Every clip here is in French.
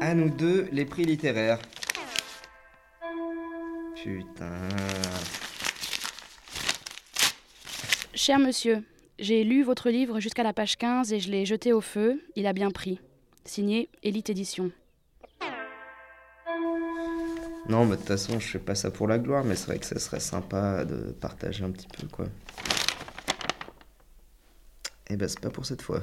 À nous deux, les prix littéraires. Putain. Cher monsieur, j'ai lu votre livre jusqu'à la page 15 et je l'ai jeté au feu. Il a bien pris. Signé Elite Édition. Non, mais de toute façon, je fais pas ça pour la gloire, mais c'est vrai que ça serait sympa de partager un petit peu, quoi. Eh ben, c'est pas pour cette fois.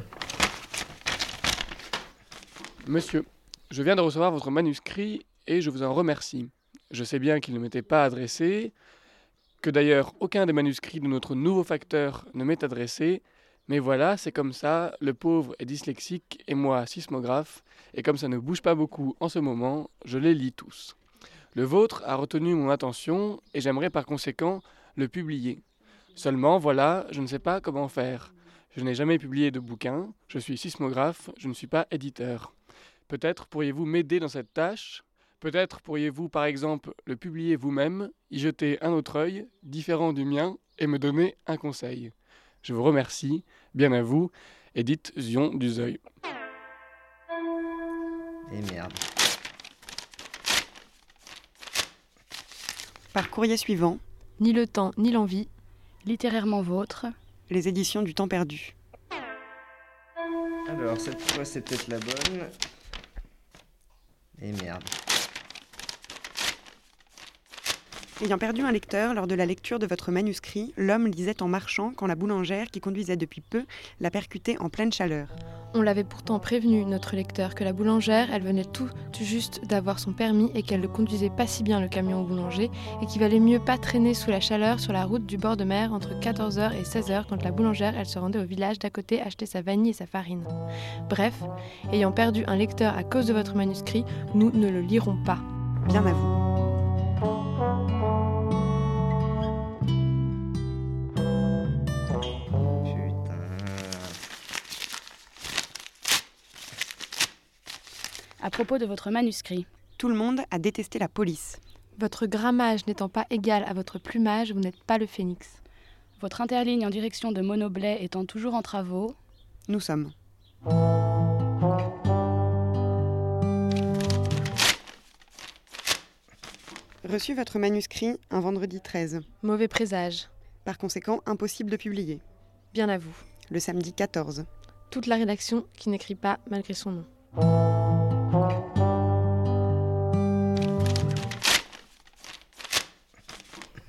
Monsieur, je viens de recevoir votre manuscrit et je vous en remercie. Je sais bien qu'il ne m'était pas adressé, que d'ailleurs aucun des manuscrits de notre nouveau facteur ne m'est adressé, mais voilà, c'est comme ça, le pauvre est dyslexique et moi sismographe, et comme ça ne bouge pas beaucoup en ce moment, je les lis tous. Le vôtre a retenu mon attention et j'aimerais par conséquent le publier. Seulement, voilà, je ne sais pas comment faire. Je n'ai jamais publié de bouquin, je suis sismographe, je ne suis pas éditeur. Peut-être pourriez-vous m'aider dans cette tâche Peut-être pourriez-vous par exemple le publier vous-même, y jeter un autre œil, différent du mien, et me donner un conseil. Je vous remercie, bien à vous, Edith Zion Duzeuil. Et merde. Par courrier suivant, Ni le temps, ni l'envie. Littérairement vôtre. les éditions du temps perdu. Alors, cette fois, c'est peut-être la bonne. Et merde. Ayant perdu un lecteur lors de la lecture de votre manuscrit, l'homme lisait en marchant quand la boulangère qui conduisait depuis peu l'a percuté en pleine chaleur. On l'avait pourtant prévenu, notre lecteur, que la boulangère, elle venait tout juste d'avoir son permis et qu'elle ne conduisait pas si bien le camion au boulanger et qu'il valait mieux pas traîner sous la chaleur sur la route du bord de mer entre 14h et 16h quand la boulangère, elle se rendait au village d'à côté acheter sa vanille et sa farine. Bref, ayant perdu un lecteur à cause de votre manuscrit, nous ne le lirons pas. Bien à vous. À propos de votre manuscrit. Tout le monde a détesté la police. Votre grammage n'étant pas égal à votre plumage, vous n'êtes pas le phénix. Votre interligne en direction de Monoblet étant toujours en travaux. Nous sommes. Reçu votre manuscrit un vendredi 13. Mauvais présage. Par conséquent, impossible de publier. Bien à vous. Le samedi 14. Toute la rédaction qui n'écrit pas malgré son nom.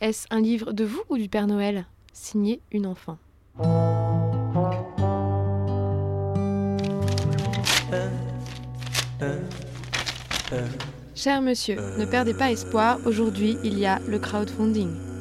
Est-ce un livre de vous ou du Père Noël? Signé une enfant. Cher monsieur, ne perdez pas espoir, aujourd'hui il y a le crowdfunding.